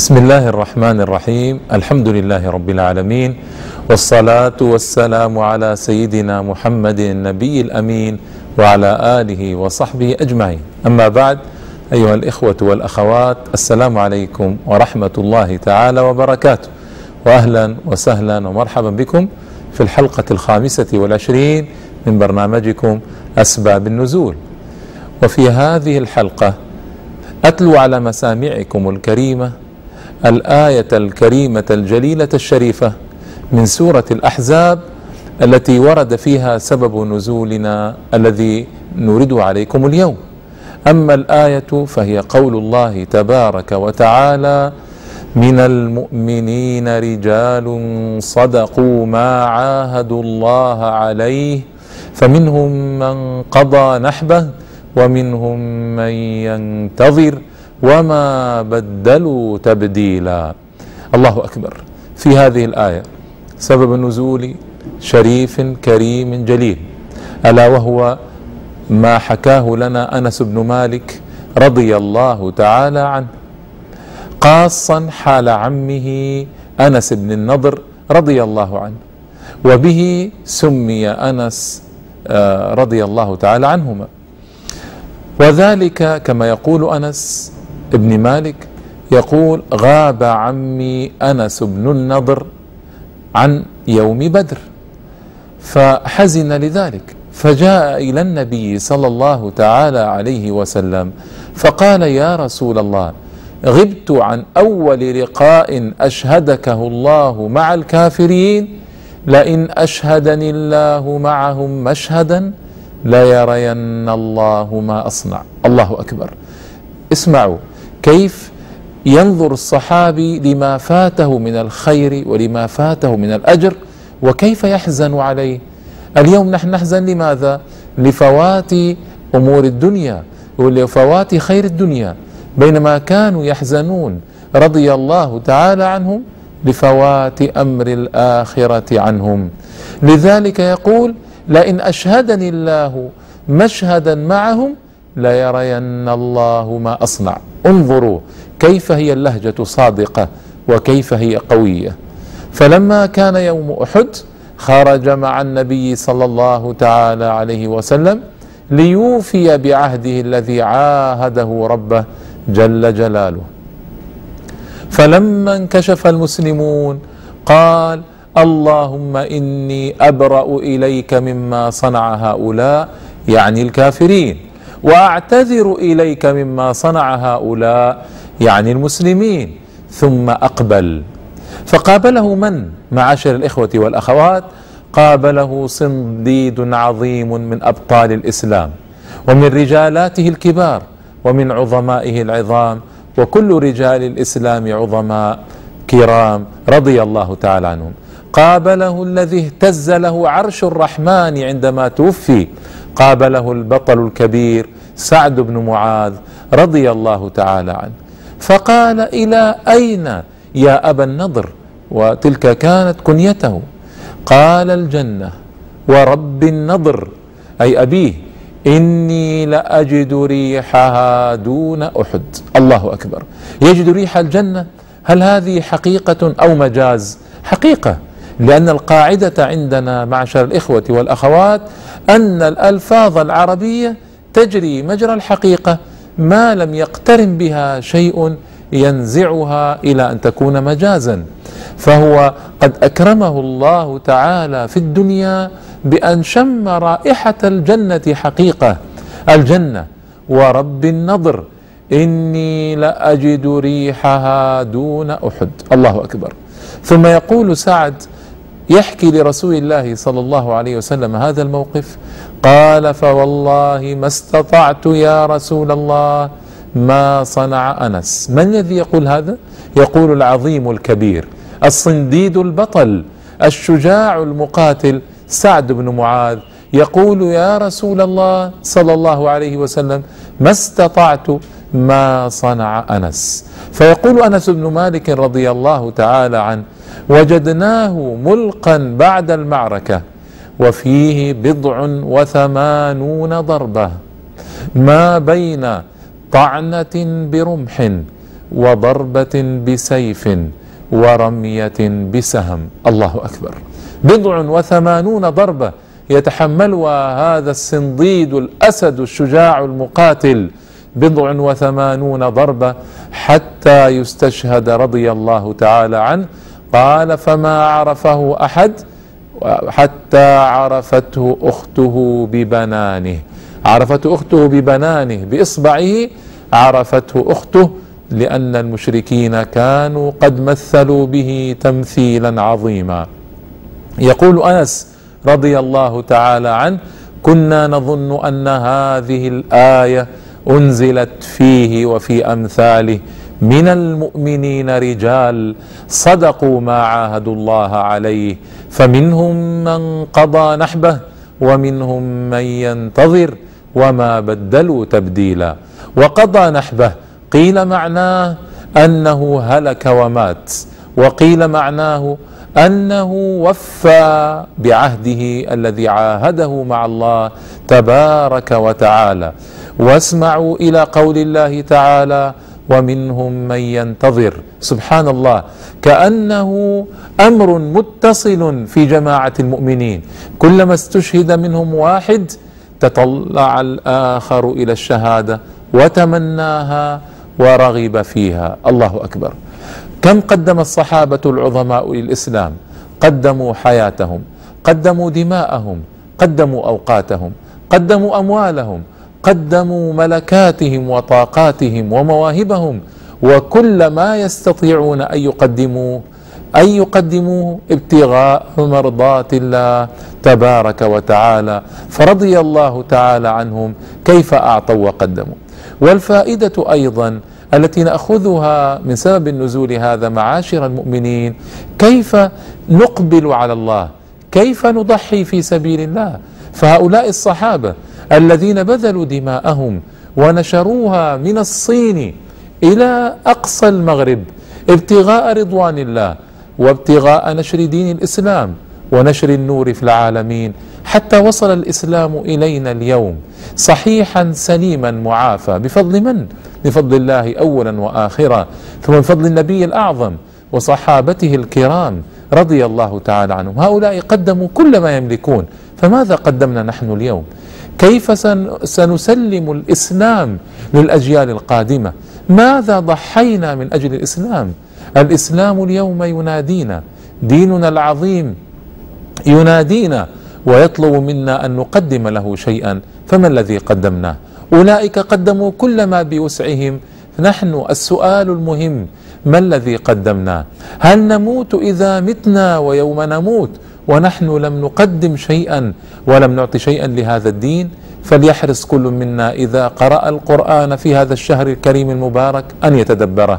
بسم الله الرحمن الرحيم الحمد لله رب العالمين والصلاة والسلام على سيدنا محمد النبي الأمين وعلى آله وصحبه أجمعين أما بعد أيها الإخوة والأخوات السلام عليكم ورحمة الله تعالى وبركاته وأهلا وسهلا ومرحبا بكم في الحلقة الخامسة والعشرين من برنامجكم أسباب النزول وفي هذه الحلقة أتلو على مسامعكم الكريمة الآية الكريمة الجليلة الشريفة من سورة الأحزاب التي ورد فيها سبب نزولنا الذي نورده عليكم اليوم. أما الآية فهي قول الله تبارك وتعالى من المؤمنين رجال صدقوا ما عاهدوا الله عليه فمنهم من قضى نحبه ومنهم من ينتظر وما بدلوا تبديلا. الله أكبر. في هذه الآية سبب نزول شريف كريم جليل. ألا وهو ما حكاه لنا أنس بن مالك رضي الله تعالى عنه. قاصا حال عمه أنس بن النضر رضي الله عنه. وبه سمي أنس آه، رضي الله تعالى عنهما. وذلك كما يقول أنس ابن مالك يقول غاب عمي أنس بن النضر عن يوم بدر فحزن لذلك فجاء إلى النبي صلى الله تعالى عليه وسلم فقال يا رسول الله غبت عن أول لقاء أشهدكه الله مع الكافرين لئن أشهدني الله معهم مشهدا ليرين الله ما أصنع. الله أكبر. اسمعوا كيف ينظر الصحابي لما فاته من الخير ولما فاته من الأجر وكيف يحزن عليه؟ اليوم نحن نحزن لماذا؟ لفوات أمور الدنيا ولفوات خير الدنيا. بينما كانوا يحزنون رضي الله تعالى عنهم لفوات أمر الآخرة عنهم. لذلك يقول لئن أشهدني الله مشهدا معهم ليرين الله ما أصنع. انظروا كيف هي اللهجة صادقة وكيف هي قوية. فلما كان يوم أحد خرج مع النبي صلى الله تعالى عليه وسلم ليوفي بعهده الذي عاهده ربه جل جلاله. فلما انكشف المسلمون قال اللهم إني أبرأ إليك مما صنع هؤلاء يعني الكافرين. واعتذر إليك مما صنع هؤلاء يعني المسلمين. ثم أقبل. فقابله من؟ معاشر الإخوة والأخوات. قابله صنديد عظيم من أبطال الإسلام ومن رجالاته الكبار ومن عظمائه العظام وكل رجال الإسلام عظماء كرام رضي الله تعالى عنهم. قابله الذي اهتز له عرش الرحمن عندما توفي. قابله البطل الكبير سعد بن معاذ رضي الله تعالى عنه. فقال إلى أين يا أبا النضر؟ وتلك كانت كنيته. قال الجنة ورب النضر أي أبيه إني لأجد ريحها دون أحد. الله أكبر. يجد ريح الجنة؟ هل هذه حقيقة أو مجاز؟ حقيقة لأن القاعدة عندنا معشر الإخوة والأخوات أن الألفاظ العربية تجري مجرى الحقيقة ما لم يقترن بها شيء ينزعها إلى أن تكون مجازا. فهو قد أكرمه الله تعالى في الدنيا بأن شم رائحة الجنة حقيقة. الجنة ورب النضر إني لأجد ريحها دون أحد. الله أكبر. ثم يقول سعد يحكي لرسول الله صلى الله عليه وسلم هذا الموقف؟ قال فوالله ما استطعت يا رسول الله ما صنع أنس. من الذي يقول هذا؟ يقول العظيم الكبير الصنديد البطل الشجاع المقاتل سعد بن معاذ. يقول يا رسول الله صلى الله عليه وسلم ما استطعت ما صنع أنس. فيقول أنس بن مالك رضي الله تعالى عنه وجدناه ملقا بعد المعركة وفيه بضع وثمانون ضربة ما بين طعنة برمح وضربة بسيف ورمية بسهم. الله أكبر. بضع وثمانون ضربة يتحملها هذا الصنديد الأسد الشجاع المقاتل بضع وثمانون ضربة حتى يستشهد رضي الله تعالى عنه. قال فما عرفه أحد حتى عرفته أخته ببنانه. عرفته أخته ببنانه بإصبعه عرفته أخته لأن المشركين كانوا قد مثلوا به تمثيلا عظيما. يقول أنس رضي الله تعالى عنه كنا نظن أن هذه الآية أنزلت فيه وفي أمثاله من المؤمنين رجال صدقوا ما عاهدوا الله عليه فمنهم من قضى نحبه ومنهم من ينتظر وما بدلوا تبديلا. وقضى نحبه قيل معناه أنه هلك ومات وقيل معناه أنه وفى بعهده الذي عاهده مع الله تبارك وتعالى. واسمعوا إلى قول الله تعالى ومنهم من ينتظر. سبحان الله كأنه أمر متصل في جماعة المؤمنين. كلما استشهد منهم واحد تطلع الآخر إلى الشهادة وتمناها ورغب فيها. الله أكبر. كم قدم الصحابة العظماء للإسلام؟ قدموا حياتهم قدموا دماءهم قدموا أوقاتهم قدموا أموالهم قدموا ملكاتهم وطاقاتهم ومواهبهم وكل ما يستطيعون أن يقدموه أن يقدموه ابتغاء مرضات الله تبارك وتعالى. فرضي الله تعالى عنهم كيف أعطوا وقدموا. والفائدة أيضا التي نأخذها من سبب النزول هذا معاشر المؤمنين كيف نقبل على الله؟ كيف نضحي في سبيل الله؟ فهؤلاء الصحابة الذين بذلوا دماءهم ونشروها من الصين إلى أقصى المغرب ابتغاء رضوان الله وابتغاء نشر دين الإسلام ونشر النور في العالمين حتى وصل الإسلام إلينا اليوم صحيحا سليما معافى بفضل من؟ بفضل الله اولا واخرا ثم بفضل النبي الأعظم وصحابته الكرام رضي الله تعالى عنهم هؤلاء قدموا كل ما يملكون فماذا قدمنا نحن اليوم كيف سنسلم الإسلام للأجيال القادمة؟ ماذا ضحينا من أجل الإسلام؟ الإسلام اليوم ينادينا ديننا العظيم ينادينا ويطلب منا أن نقدم له شيئا فما الذي قدمناه؟ أولئك قدموا كل ما بوسعهم. نحن السؤال المهم ما الذي قدمناه؟ هل نموت إذا متنا ويوم نموت؟ ونحن لم نقدم شيئا ولم نعطي شيئا لهذا الدين فليحرص كل منا إذا قرأ القرآن في هذا الشهر الكريم المبارك أن يتدبره.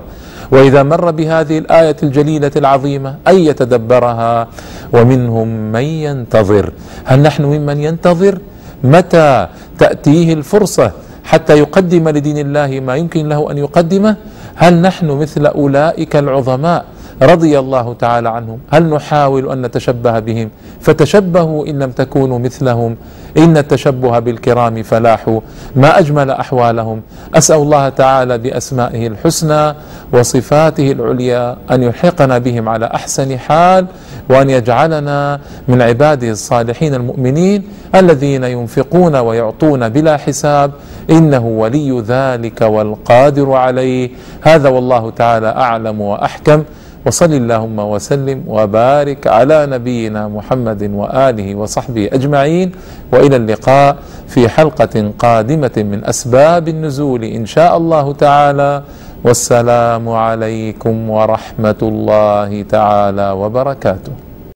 وإذا مر بهذه الآية الجليلة العظيمة أن يتدبرها. ومنهم من ينتظر. هل نحن ممن ينتظر؟ متى تأتيه الفرصة حتى يقدم لدين الله ما يمكن له أن يقدمه؟ هل نحن مثل أولئك العظماء رضي الله تعالى عنهم. هل نحاول أن نتشبه بهم؟ فتشبهوا إن لم تكونوا مثلهم. إن التشبه بالكرام فلاح. ما أجمل أحوالهم. أسأل الله تعالى بأسمائه الحسنى وصفاته العليا أن يلحقنا بهم على أحسن حال وأن يجعلنا من عباده الصالحين المؤمنين الذين ينفقون ويعطون بلا حساب. إنه ولي ذلك والقادر عليه. هذا والله تعالى أعلم وأحكم. وصل اللهم وسلم وبارك على نبينا محمد وآله وصحبه أجمعين وإلى اللقاء في حلقة قادمة من أسباب النزول إن شاء الله تعالى. والسلام عليكم ورحمة الله تعالى وبركاته.